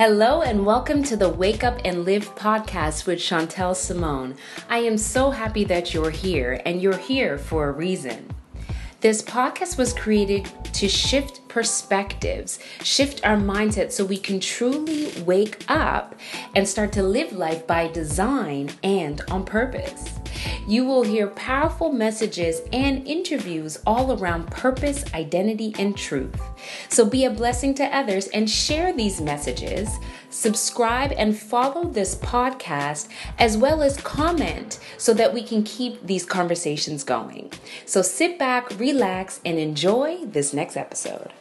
Hello and welcome to the Wake Up and Live podcast with Chantel Simone. I am so happy that you're here and you're here for a reason. This podcast was created to shift perspectives, shift our mindset so we can truly wake up and start to live life by design and on purpose. You will hear powerful messages and interviews all around purpose, identity, and truth. So be a blessing to others and share these messages. Subscribe and follow this podcast as well as comment so that we can keep these conversations going. So sit back, relax, and enjoy this next episode.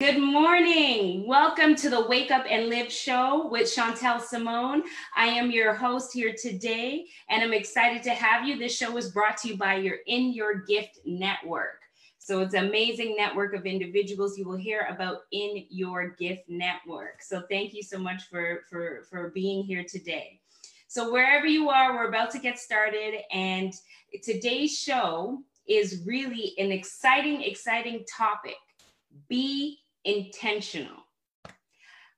Good morning. Welcome to the Wake Up and Live show with Chantel Simone. I am your host here today, and I'm excited to have you. This show is brought to you by your In Your Gift Network. So it's an amazing network of individuals you will hear about in your gift network. So thank you so much for, for, for being here today. So wherever you are, we're about to get started. And today's show is really an exciting, exciting topic. Be intentional.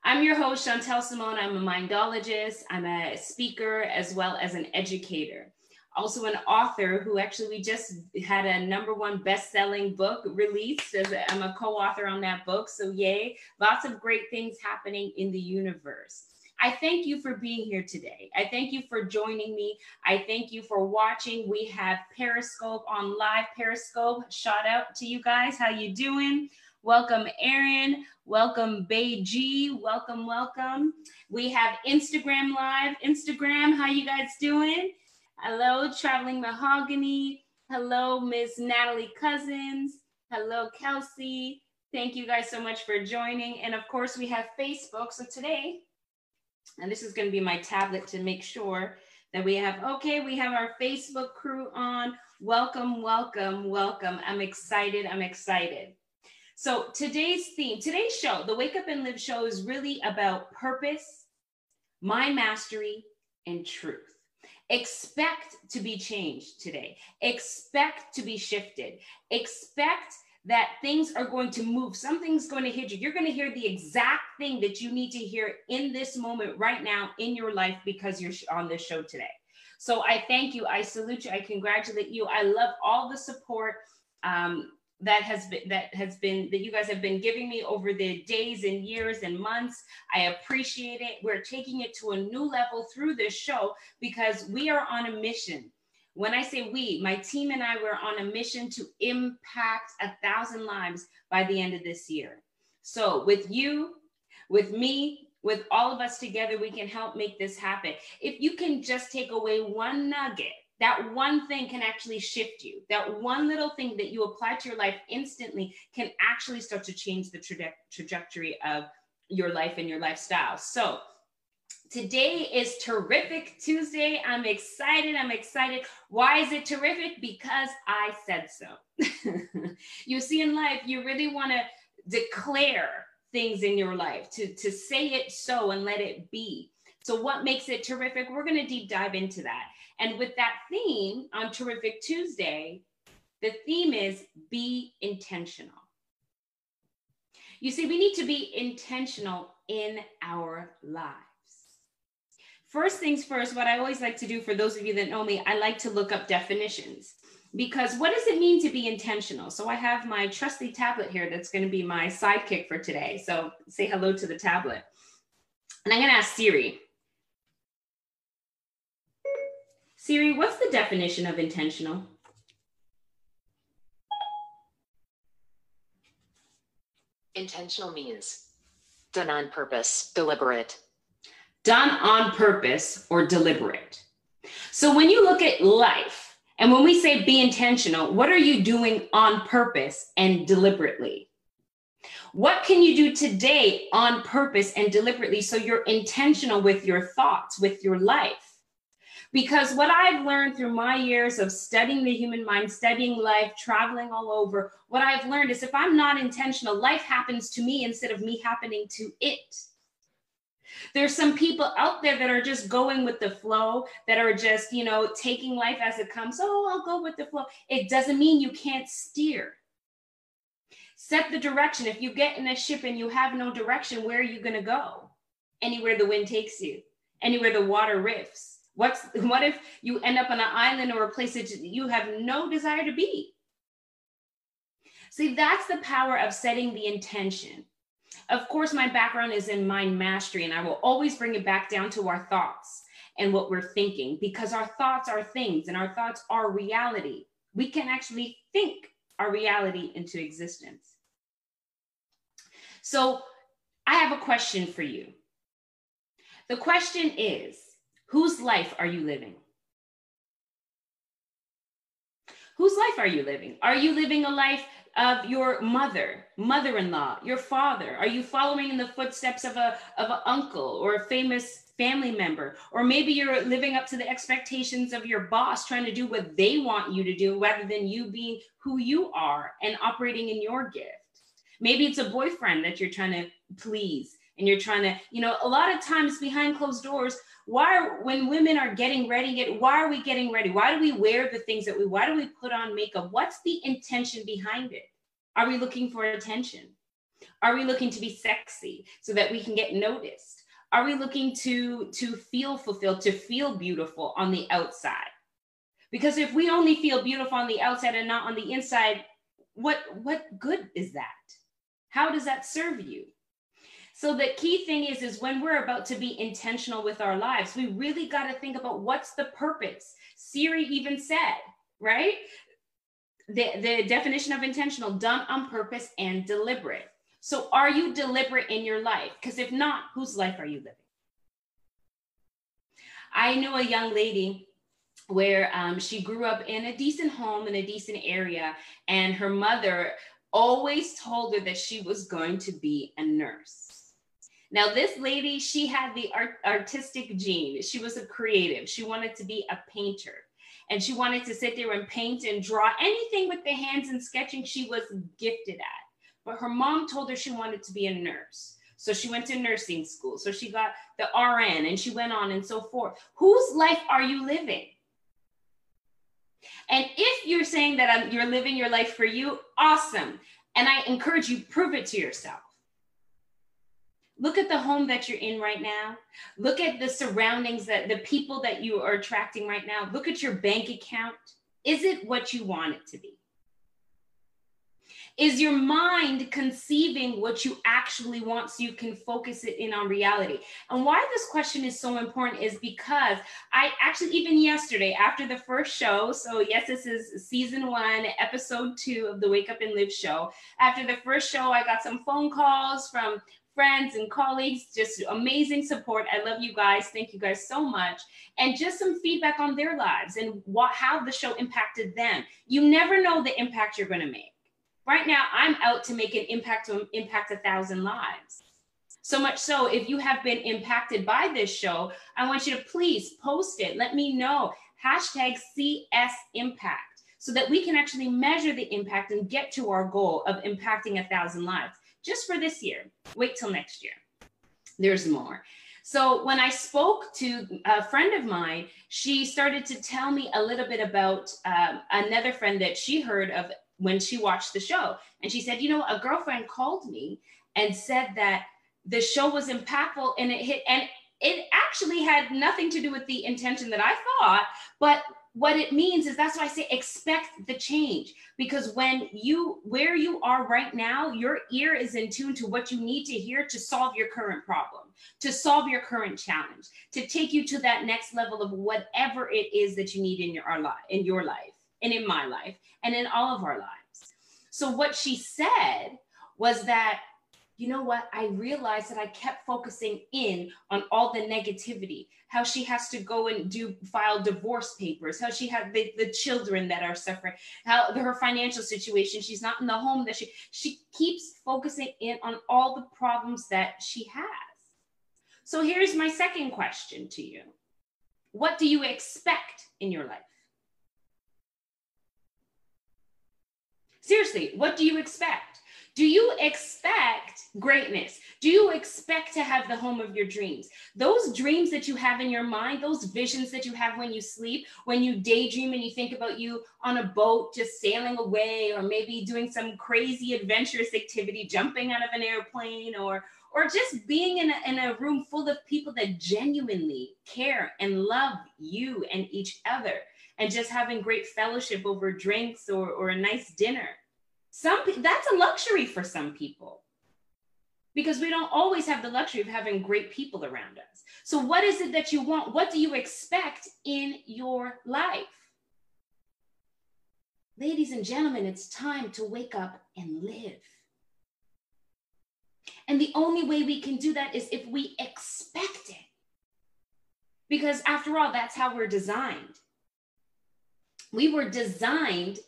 I'm your host, Chantel Simone. I'm a mindologist, I'm a speaker, as well as an educator. Also, an author who actually we just had a number one best-selling book released. As I'm a co-author on that book, so yay! Lots of great things happening in the universe. I thank you for being here today. I thank you for joining me. I thank you for watching. We have Periscope on live. Periscope, shout out to you guys. How you doing? Welcome, Aaron. Welcome, Beiji. Welcome, welcome. We have Instagram Live. Instagram, how you guys doing? Hello, Traveling Mahogany. Hello, Miss Natalie Cousins. Hello, Kelsey. Thank you guys so much for joining. And of course, we have Facebook. So today, and this is going to be my tablet to make sure that we have, okay, we have our Facebook crew on. Welcome, welcome, welcome. I'm excited. I'm excited. So today's theme, today's show, the Wake Up and Live show is really about purpose, mind mastery, and truth. Expect to be changed today. Expect to be shifted. Expect that things are going to move. Something's going to hit you. You're going to hear the exact thing that you need to hear in this moment right now in your life because you're on this show today. So I thank you. I salute you. I congratulate you. I love all the support. Um, that has been that has been that you guys have been giving me over the days and years and months. I appreciate it. We're taking it to a new level through this show because we are on a mission. When i say we my team and i were on a mission to impact a thousand lives by the end of this year. So with you with me with all of us together we can help make this happen. If you can just take away one nugget that one thing can actually shift you. That one little thing that you apply to your life instantly can actually start to change the traje- trajectory of your life and your lifestyle. So, Today is terrific Tuesday. I'm excited. I'm excited. Why is it terrific? Because I said so. you see, in life, you really want to declare things in your life, to, to say it so and let it be. So, what makes it terrific? We're going to deep dive into that. And with that theme on Terrific Tuesday, the theme is be intentional. You see, we need to be intentional in our lives. First things first, what I always like to do for those of you that know me, I like to look up definitions because what does it mean to be intentional? So I have my trusty tablet here that's going to be my sidekick for today. So say hello to the tablet. And I'm going to ask Siri, Siri, what's the definition of intentional? Intentional means done on purpose, deliberate. Done on purpose or deliberate. So when you look at life and when we say be intentional, what are you doing on purpose and deliberately? What can you do today on purpose and deliberately so you're intentional with your thoughts, with your life? Because what I've learned through my years of studying the human mind, studying life, traveling all over, what I've learned is if I'm not intentional, life happens to me instead of me happening to it. There's some people out there that are just going with the flow, that are just, you know, taking life as it comes. Oh, I'll go with the flow. It doesn't mean you can't steer. Set the direction. If you get in a ship and you have no direction, where are you going to go? Anywhere the wind takes you, anywhere the water riffs. What's what if you end up on an island or a place that you have no desire to be? See, that's the power of setting the intention. Of course, my background is in mind mastery, and I will always bring it back down to our thoughts and what we're thinking because our thoughts are things and our thoughts are reality. We can actually think our reality into existence. So, I have a question for you. The question is whose life are you living? Whose life are you living? Are you living a life of your mother, mother-in-law, your father? Are you following in the footsteps of a of an uncle or a famous family member? Or maybe you're living up to the expectations of your boss, trying to do what they want you to do rather than you being who you are and operating in your gift. Maybe it's a boyfriend that you're trying to please and you're trying to, you know, a lot of times behind closed doors, why are, when women are getting ready get why are we getting ready? Why do we wear the things that we why do we put on makeup? What's the intention behind it? Are we looking for attention? Are we looking to be sexy so that we can get noticed? Are we looking to to feel fulfilled to feel beautiful on the outside? Because if we only feel beautiful on the outside and not on the inside what what good is that? How does that serve you so the key thing is, is when we're about to be intentional with our lives, we really got to think about what's the purpose. Siri even said, right? The, the definition of intentional, done on purpose and deliberate. So are you deliberate in your life? Because if not, whose life are you living? I knew a young lady where um, she grew up in a decent home in a decent area, and her mother always told her that she was going to be a nurse. Now, this lady, she had the art, artistic gene. She was a creative. She wanted to be a painter. And she wanted to sit there and paint and draw anything with the hands and sketching she was gifted at. But her mom told her she wanted to be a nurse. So she went to nursing school. So she got the RN and she went on and so forth. Whose life are you living? And if you're saying that I'm, you're living your life for you, awesome. And I encourage you, prove it to yourself. Look at the home that you're in right now. Look at the surroundings that the people that you are attracting right now. Look at your bank account. Is it what you want it to be? Is your mind conceiving what you actually want so you can focus it in on reality? And why this question is so important is because I actually, even yesterday after the first show, so yes, this is season one, episode two of the Wake Up and Live show. After the first show, I got some phone calls from friends and colleagues, just amazing support. I love you guys. Thank you guys so much. And just some feedback on their lives and what how the show impacted them. You never know the impact you're going to make. Right now, I'm out to make an impact to impact a thousand lives. So much so, if you have been impacted by this show, I want you to please post it. Let me know. Hashtag CS Impact so that we can actually measure the impact and get to our goal of impacting a thousand lives just for this year. Wait till next year. There's more. So when I spoke to a friend of mine, she started to tell me a little bit about um, another friend that she heard of when she watched the show. And she said, you know, a girlfriend called me and said that the show was impactful and it hit, and it actually had nothing to do with the intention that I thought, but what it means is that's why I say expect the change because when you where you are right now, your ear is in tune to what you need to hear to solve your current problem, to solve your current challenge, to take you to that next level of whatever it is that you need in your life, in your life, and in my life, and in all of our lives. So what she said was that you know what? I realized that I kept focusing in on all the negativity, how she has to go and do file divorce papers, how she had the, the children that are suffering, how her financial situation, she's not in the home that she, she keeps focusing in on all the problems that she has. So here's my second question to you. What do you expect in your life? Seriously, what do you expect? Do you expect greatness? Do you expect to have the home of your dreams? Those dreams that you have in your mind, those visions that you have when you sleep, when you daydream and you think about you on a boat just sailing away, or maybe doing some crazy adventurous activity, jumping out of an airplane, or or just being in a, in a room full of people that genuinely care and love you and each other and just having great fellowship over drinks or, or a nice dinner some that's a luxury for some people because we don't always have the luxury of having great people around us. So, what is it that you want? What do you expect in your life? Ladies and gentlemen, it's time to wake up and live. And the only way we can do that is if we expect it. Because after all, that's how we're designed. We were designed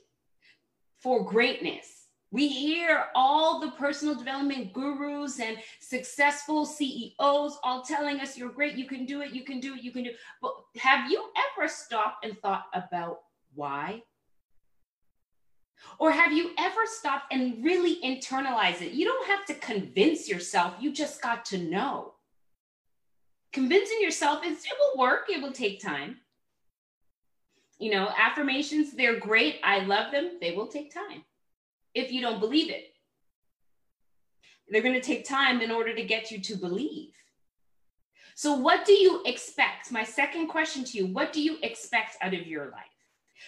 for greatness. We hear all the personal development gurus and successful CEOs all telling us you're great, you can do it, you can do it, you can do it. But have you ever stopped and thought about why? Or have you ever stopped and really internalized it? You don't have to convince yourself, you just got to know. Convincing yourself is it will work, it will take time. You know, affirmations, they're great. I love them. They will take time if you don't believe it. They're going to take time in order to get you to believe. So, what do you expect? My second question to you what do you expect out of your life?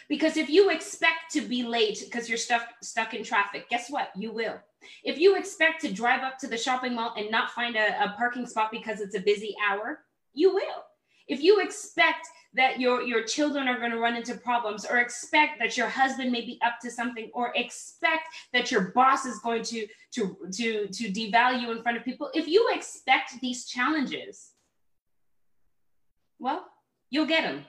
Because if you expect to be late because you're stuck, stuck in traffic, guess what? You will. If you expect to drive up to the shopping mall and not find a, a parking spot because it's a busy hour, you will. If you expect that your your children are going to run into problems or expect that your husband may be up to something or expect that your boss is going to to to to devalue in front of people. If you expect these challenges well you'll get them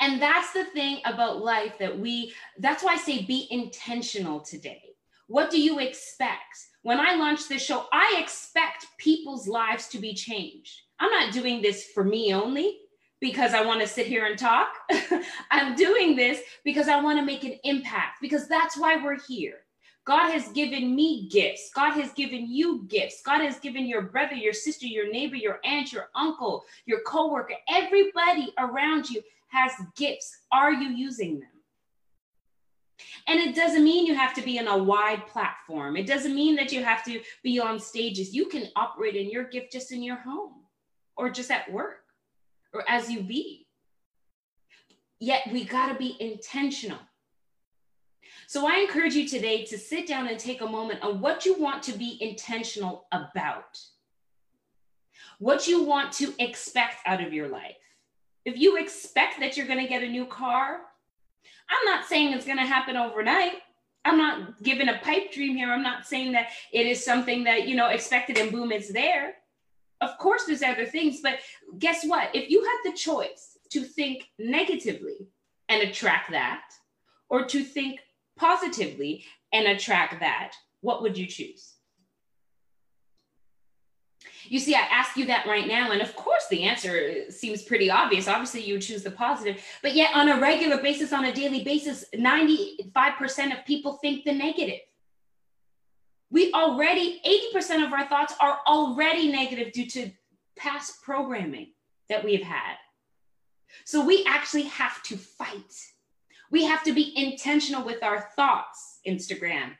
and that's the thing about life that we that's why i say be intentional today. What do you expect? When i launch this show i expect people's lives to be changed. I'm not doing this for me only because I want to sit here and talk. I'm doing this because I want to make an impact, because that's why we're here. God has given me gifts. God has given you gifts. God has given your brother, your sister, your neighbor, your aunt, your uncle, your coworker, everybody around you has gifts. Are you using them? And it doesn't mean you have to be in a wide platform. It doesn't mean that you have to be on stages. You can operate in your gift just in your home or just at work or as you be. Yet we got to be intentional. So I encourage you today to sit down and take a moment on what you want to be intentional about, what you want to expect out of your life. If you expect that you're going to get a new car, I'm not saying it's going to happen overnight. I'm not giving a pipe dream here. I'm not saying that it is something that, you know, expected and boom, it's there. Of course, there's other things, but guess what? If you had the choice to think negatively and attract that, or to think positively and attract that, what would you choose? You see, I ask you that right now, and of course, the answer seems pretty obvious. Obviously, you would choose the positive, but yet, on a regular basis, on a daily basis, 95% of people think the negative we already 80% of our thoughts are already negative due to past programming that we've had. So we actually have to fight. We have to be intentional with our thoughts instagram.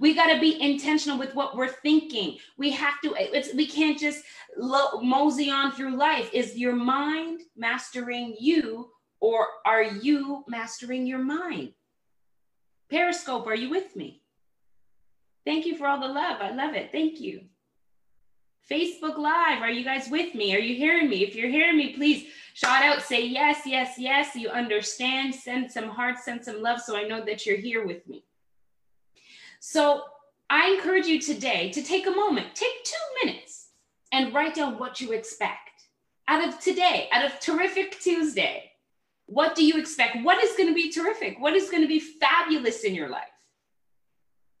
We got to be intentional with what we're thinking. We have to we can't just lo- mosey on through life. Is your mind mastering you or are you mastering your mind? Periscope are you with me Thank you for all the love. I love it. Thank you. Facebook Live, are you guys with me? Are you hearing me? If you're hearing me, please shout out, say yes, yes, yes. You understand. Send some hearts, send some love so I know that you're here with me. So I encourage you today to take a moment, take two minutes, and write down what you expect out of today, out of Terrific Tuesday. What do you expect? What is going to be terrific? What is going to be fabulous in your life?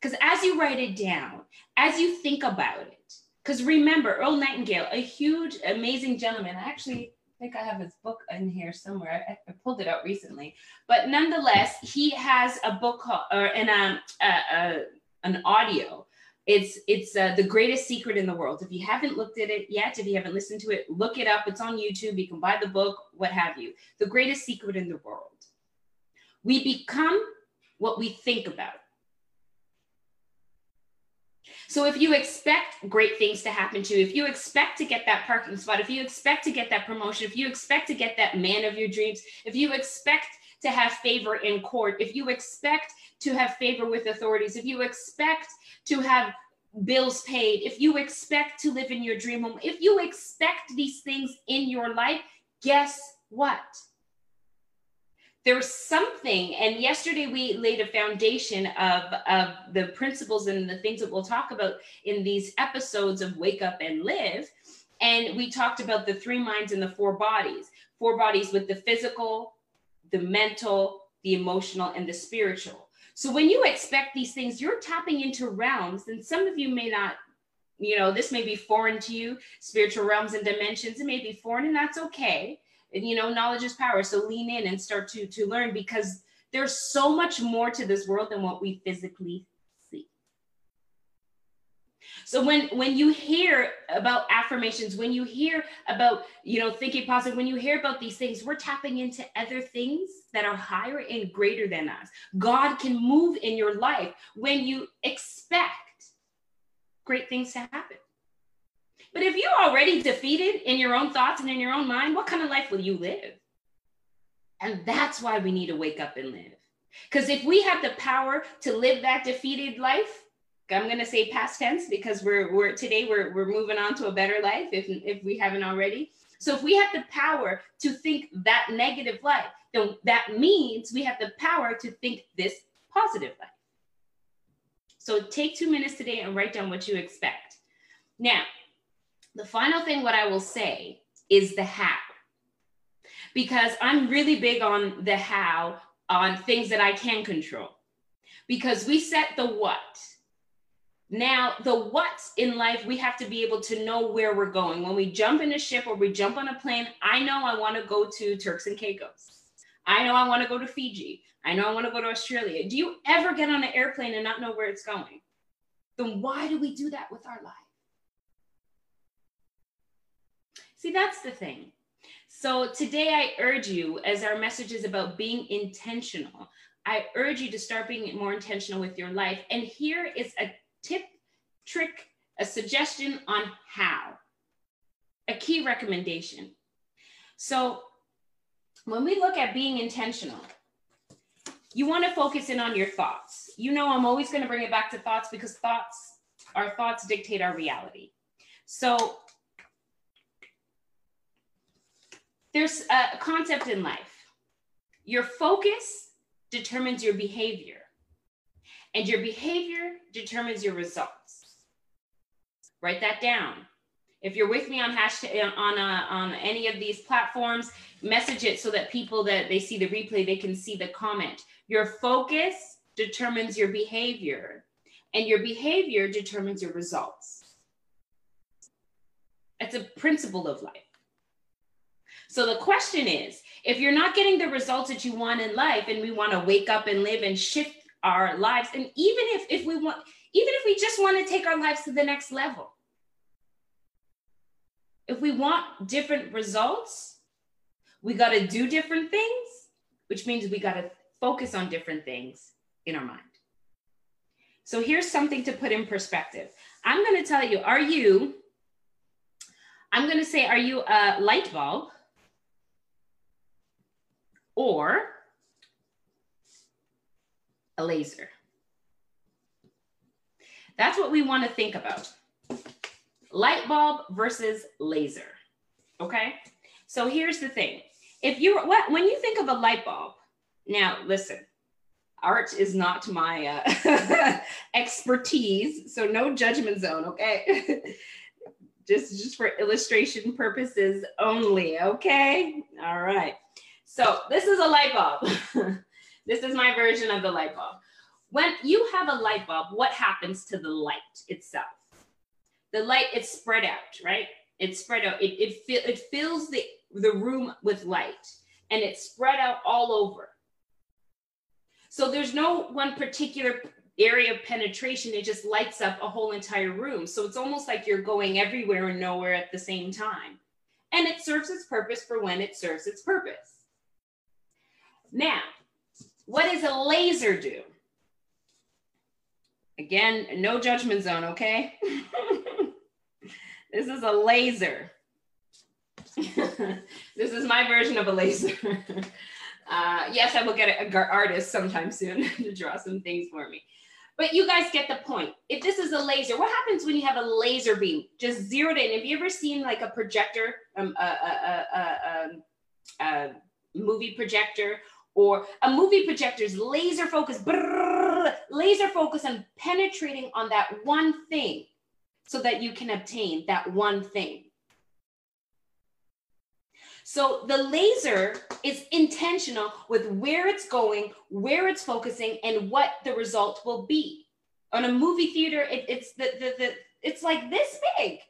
Because as you write it down, as you think about it, because remember, Earl Nightingale, a huge, amazing gentleman. I actually think I have his book in here somewhere. I, I pulled it out recently, but nonetheless, he has a book called, or in um, a, a an audio. It's it's uh, the greatest secret in the world. If you haven't looked at it yet, if you haven't listened to it, look it up. It's on YouTube. You can buy the book, what have you. The greatest secret in the world. We become what we think about. So if you expect great things to happen to you, if you expect to get that parking spot, if you expect to get that promotion, if you expect to get that man of your dreams, if you expect to have favor in court, if you expect to have favor with authorities, if you expect to have bills paid, if you expect to live in your dream home, if you expect these things in your life, guess what? There's something and yesterday we laid a foundation of of the principles and the things that we'll talk about in these episodes of wake up and live. And we talked about the three minds and the four bodies four bodies with the physical the mental the emotional and the spiritual. So when you expect these things you're tapping into realms and some of you may not you know this may be foreign to you spiritual realms and dimensions it may be foreign and that's okay you know knowledge is power. So lean in and start to to learn because there's so much more to this world than what we physically see. So when when you hear about affirmations when you hear about you know thinking positive when you hear about these things we're tapping into other things that are higher and greater than us. God can move in your life when you expect great things to happen but if you're already defeated in your own thoughts and in your own mind, what kind of life will you live? And that's why we need to wake up and live. Because if we have the power to live that defeated life, I'm gonna say past tense because we're we're today we're we're moving on to a better life if if we haven't already. So if we have the power to think that negative life, then that means we have the power to think this positive life. So take two minutes today and write down what you expect. Now, the final thing, what I will say is the how. Because I'm really big on the how on things that I can control. Because we set the what. Now, the what's in life, we have to be able to know where we're going. When we jump in a ship or we jump on a plane, I know I want to go to Turks and Caicos. I know I want to go to Fiji. I know I want to go to Australia. Do you ever get on an airplane and not know where it's going? Then why do we do that with our life? See, that's the thing. So today I urge you, as our message is about being intentional, I urge you to start being more intentional with your life. And here is a tip, trick, a suggestion on how, a key recommendation. So when we look at being intentional, you want to focus in on your thoughts. You know, I'm always going to bring it back to thoughts because thoughts, our thoughts dictate our reality. So there's a concept in life your focus determines your behavior, and your behavior determines your results. Write that down. If you're with me on hashtag on uh, on any of these platforms, message it so that people that they see the replay they can see the comment. Your focus determines your behavior, and your behavior determines your results. It's a principle of life. So the question is if you're not getting the results that you want in life and we want to wake up and live and shift our lives, and even if, if we want, even if we just want to take our lives to the next level, if we want different results, we got to do different things, which means we got to focus on different things in our mind. So here's something to put in perspective. I'm going to tell you, are you, I'm going to say, are you a light bulb? Or a laser. That's what we want to think about. Light bulb versus laser. Okay. So here's the thing. If you what when you think of a light bulb, now listen, art is not my uh, expertise, so no judgment zone. Okay. just just for illustration purposes only. Okay. All right. So this is a light bulb. this is my version of the light bulb. When you have a light bulb, what happens to the light itself? The light, it's spread out, right? It's spread out. It, it, it fills the, the room with light and it's spread out all over. So there's no one particular area of penetration, it just lights up a whole entire room. So it's almost like you're going everywhere and nowhere at the same time. And it serves its purpose for when it serves its purpose. Now, what does a laser do? Again, no judgment zone, okay? this is a laser. this is my version of a laser. Uh, yes, I will get an artist sometime soon to draw some things for me. But you guys get the point. If this is a laser, what happens when you have a laser beam just zeroed in? Have you ever seen like a projector, um, a, a, a, a, movie projector, or a movie projector's laser focus, brrr, laser focus on penetrating on that one thing so that you can obtain that one thing. So the laser is intentional with where it's going, where it's focusing, and what the result will be. On a movie theater, it, it's the, the, the it's like this big.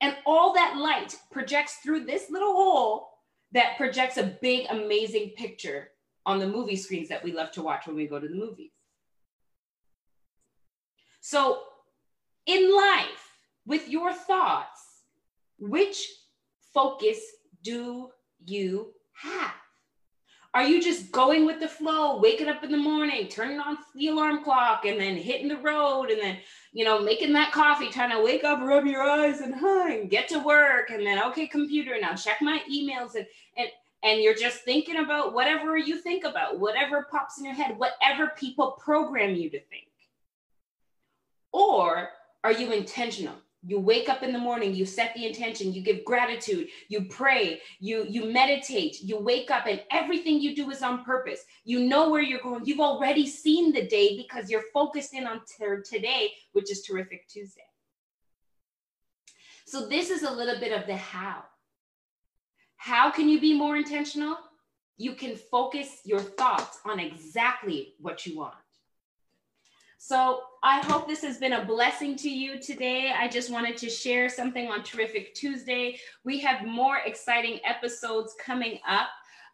And all that light projects through this little hole that projects a big, amazing picture on the movie screens that we love to watch when we go to the movies. So, in life, with your thoughts, which focus do you have? Are you just going with the flow, waking up in the morning, turning on the alarm clock, and then hitting the road, and then, you know, making that coffee, trying to wake up, rub your eyes, and huh, and get to work, and then, okay, computer, now check my emails, and, and, and you're just thinking about whatever you think about, whatever pops in your head, whatever people program you to think? Or are you intentional? You wake up in the morning you set the intention you give gratitude you pray you you meditate you wake up and everything you do is on purpose. You know where you're going. You've already seen the day because you're focused in on today which is terrific tuesday. So this is a little bit of the how. How can you be more intentional? You can focus your thoughts on exactly what you want so I hope this has been a blessing to you today. I just wanted to share something on Terrific Tuesday. We have more exciting episodes coming up.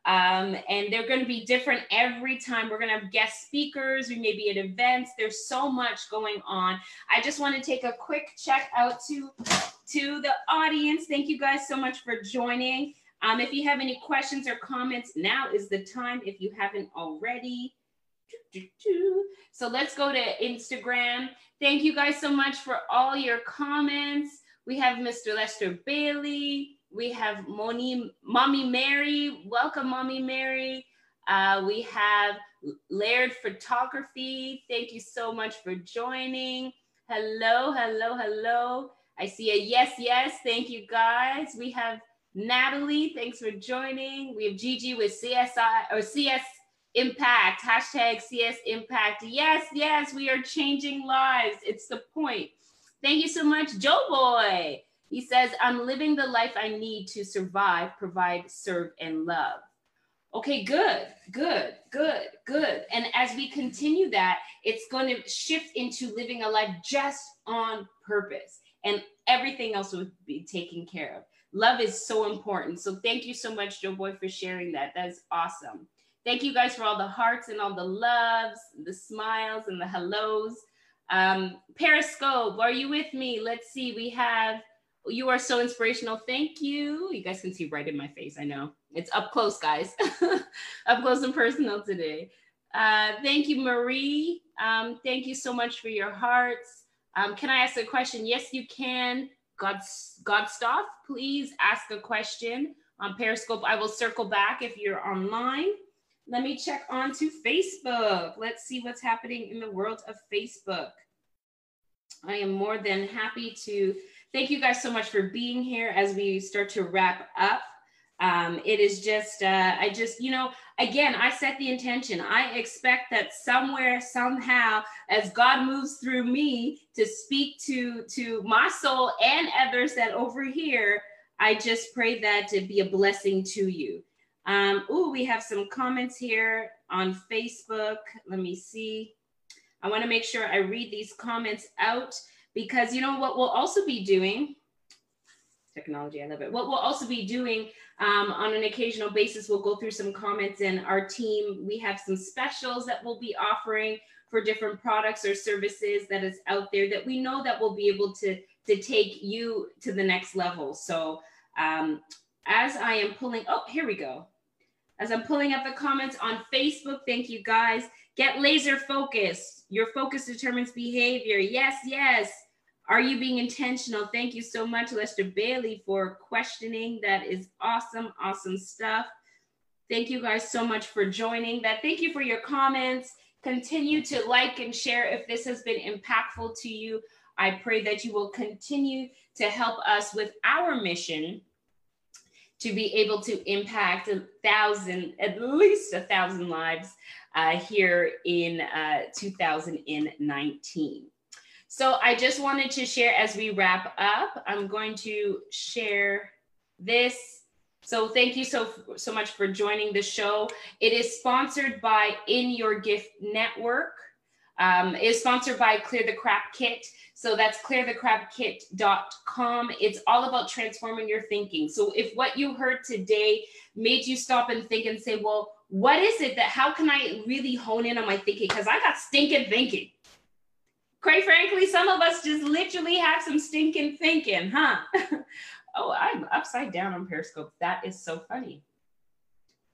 Um, and they're going to be different every time. We're going to have guest speakers. We may be at events. There's so much going on. I just want to take a quick check out to to the audience. Thank you guys so much for joining. Um, if you have any questions or comments, now is the time. If you haven't already, so let's go to Instagram. Thank you guys so much for all your comments. We have Mr. Lester Bailey. We have Moni, Mommy Mary. Welcome, Mommy Mary. Uh, we have Laird Photography. Thank you so much for joining. Hello, hello, hello. I see a yes, yes. Thank you guys. We have Natalie. Thanks for joining. We have Gigi with CSI or CS impact, hashtag CS impact. Yes, yes, we are changing lives. It's the point. Thank you so much, Joe Boy. He says, I'm living the life I need to survive, provide, serve, and love. Okay, good, good, good, good. And as we continue that, it's going to shift into living a life just on purpose, and everything else will be taken care of. Love is so important. So thank you so much, Joe Boy, for sharing that. That's awesome. Thank you guys for all the hearts and all the loves, the smiles and the hellos. Um, Periscope, are you with me? Let's see. We have, you are so inspirational. Thank you. You guys can see right in my face. I know it's up close, guys. up close and personal today. Uh, thank you, Marie. Um, thank you so much for your hearts. Um, can I ask a question? Yes, you can. God, Godstoff, please ask a question on Periscope. I will circle back if you're online. Let me check on to Facebook. Let's see what's happening in the world of Facebook. I am more than happy to thank you guys so much for being here as we start to wrap up. Um, it is just, uh, I just, you know, again, I set the intention. I expect that somewhere, somehow, as God moves through me to speak to to my soul and others that over here, I just pray that to be a blessing to you. Um, oh, we have some comments here on Facebook. Let me see. I want to make sure I read these comments out because you know what we'll also be doing technology. I love it. What we'll also be doing um, on an occasional basis, we'll go through some comments and our team, we have some specials that we'll be offering for different products or services that is out there that we know that we'll be able to, to take you to the next level. So um, as I am pulling, oh, here we go. As I'm pulling up the comments on Facebook, thank you guys. Get laser focused. Your focus determines behavior. Yes, yes. Are you being intentional? Thank you so much, Lester Bailey, for questioning. That is awesome, awesome stuff. Thank you guys so much for joining that. Thank you for your comments. Continue to like and share if this has been impactful to you. I pray that you will continue to help us with our mission to be able to impact a thousand, at least a thousand lives uh, here in uh, 2019. So I just wanted to share as we wrap up, I'm going to share this. So thank you so, so much for joining the show. It is sponsored by In Your Gift Network. Um, is sponsored by Clear the Crap Kit. So that's clearthecrapkit.com. It's all about transforming your thinking. So if what you heard today made you stop and think and say, well, what is it that, how can I really hone in on my thinking? Because I got stinking thinking. Quite frankly, some of us just literally have some stinking thinking, huh? oh, I'm upside down on Periscope. That is so funny.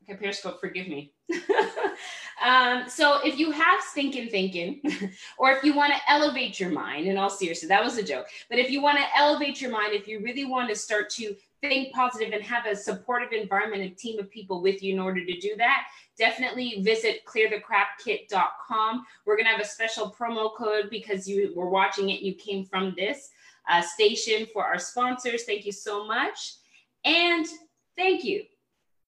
Okay, Periscope, forgive me. um, so if you have stinking thinking, or if you want to elevate your mind, in all seriousness, that was a joke. But if you want to elevate your mind, if you really want to start to think positive and have a supportive environment, a team of people with you in order to do that, definitely visit clearthecrapkit.com. We're going to have a special promo code because you were watching it, you came from this uh, station for our sponsors. Thank you so much. And thank you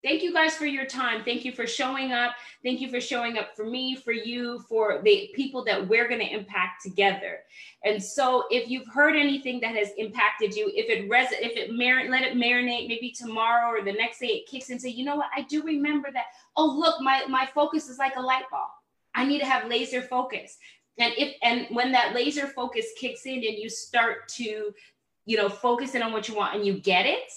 Thank you guys for your time. Thank you for showing up. Thank you for showing up for me, for you, for the people that we're going to impact together. And so, if you've heard anything that has impacted you, if it res, if it mar- let it marinate, maybe tomorrow or the next day it kicks and say, you know what, I do remember that. Oh, look, my my focus is like a light bulb. I need to have laser focus. And if and when that laser focus kicks in and you start to, you know, focus in on what you want and you get it,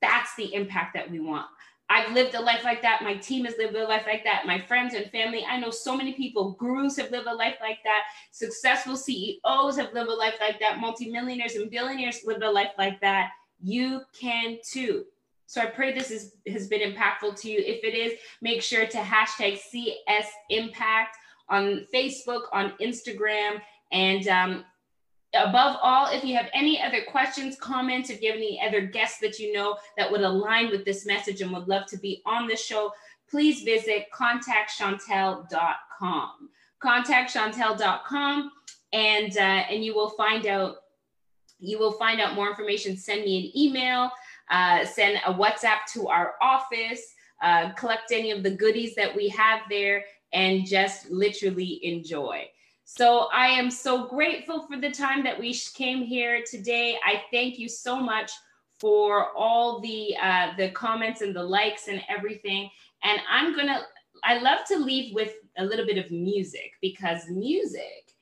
that's the impact that we want. I've lived a life like that. My team has lived a life like that. My friends and family. I know so many people. Gurus have lived a life like that. Successful CEOs have lived a life like that. Multimillionaires and billionaires lived a life like that. You can too. So I pray this is, has been impactful to you. If it is, make sure to hashtag CS Impact on Facebook, on Instagram, and um, above all, if you have any other questions, comments, if you have any other guests that you know that would align with this message and would love to be on the show, please visit contactchantel.com. Contactchantel.com and uh, and you will find out you will find out more information. Send me an email, uh, send a WhatsApp to our office, uh, collect any of the goodies that we have there, and just literally enjoy. So I am so grateful for the time that we came here today. I thank you so much for all the uh, the comments and the likes and everything. And I'm gonna. I love to leave with a little bit of music because music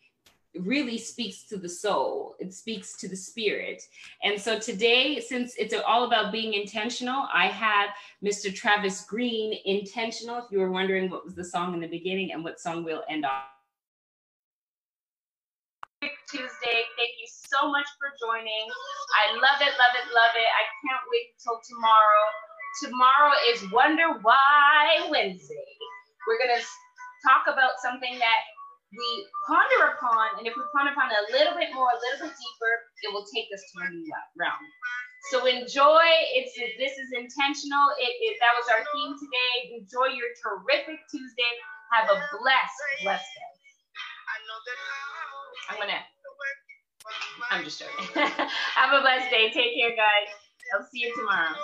really speaks to the soul. It speaks to the spirit. And so today, since it's all about being intentional, I have Mr. Travis Greene, Intentional. If you were wondering what was the song in the beginning and what song we'll end off Tuesday. Thank you so much for joining. I love it, love it, love it. I can't wait until tomorrow. Tomorrow is Wonder Why Wednesday. We're going to talk about something that we ponder upon, and if we ponder upon it a little bit more, a little bit deeper, it will take us to a new realm. So enjoy. It's this is intentional. It, it that was our theme today. Enjoy your terrific Tuesday. Have a blessed, blessed day. I'm gonna. I'm just joking. Have a blessed day. Take care, guys. I'll see you tomorrow.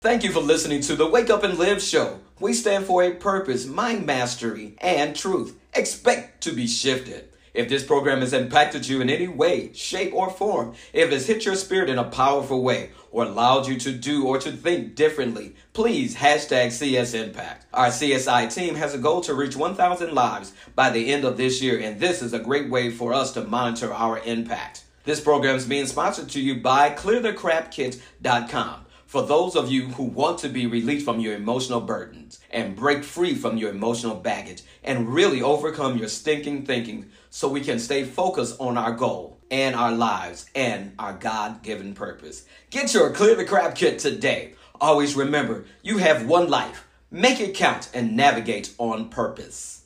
Thank you for listening to the Wake Up and Live show. We stand for a purpose, mind mastery, and truth. Expect to be shifted. If this program has impacted you in any way, shape, or form, if it's hit your spirit in a powerful way, or allowed you to do or to think differently, please hashtag CS Impact. Our CSI team has a goal to reach 1,000 lives by the end of this year, and this is a great way for us to monitor our impact. This program is being sponsored to you by ClearTheCrapKit.com for those of you who want to be released from your emotional burdens and break free from your emotional baggage and really overcome your stinking thinking so we can stay focused on our goal and our lives and our God given purpose. Get your Clear the Crap Kit today. Always remember, you have one life. Make it count and navigate on purpose.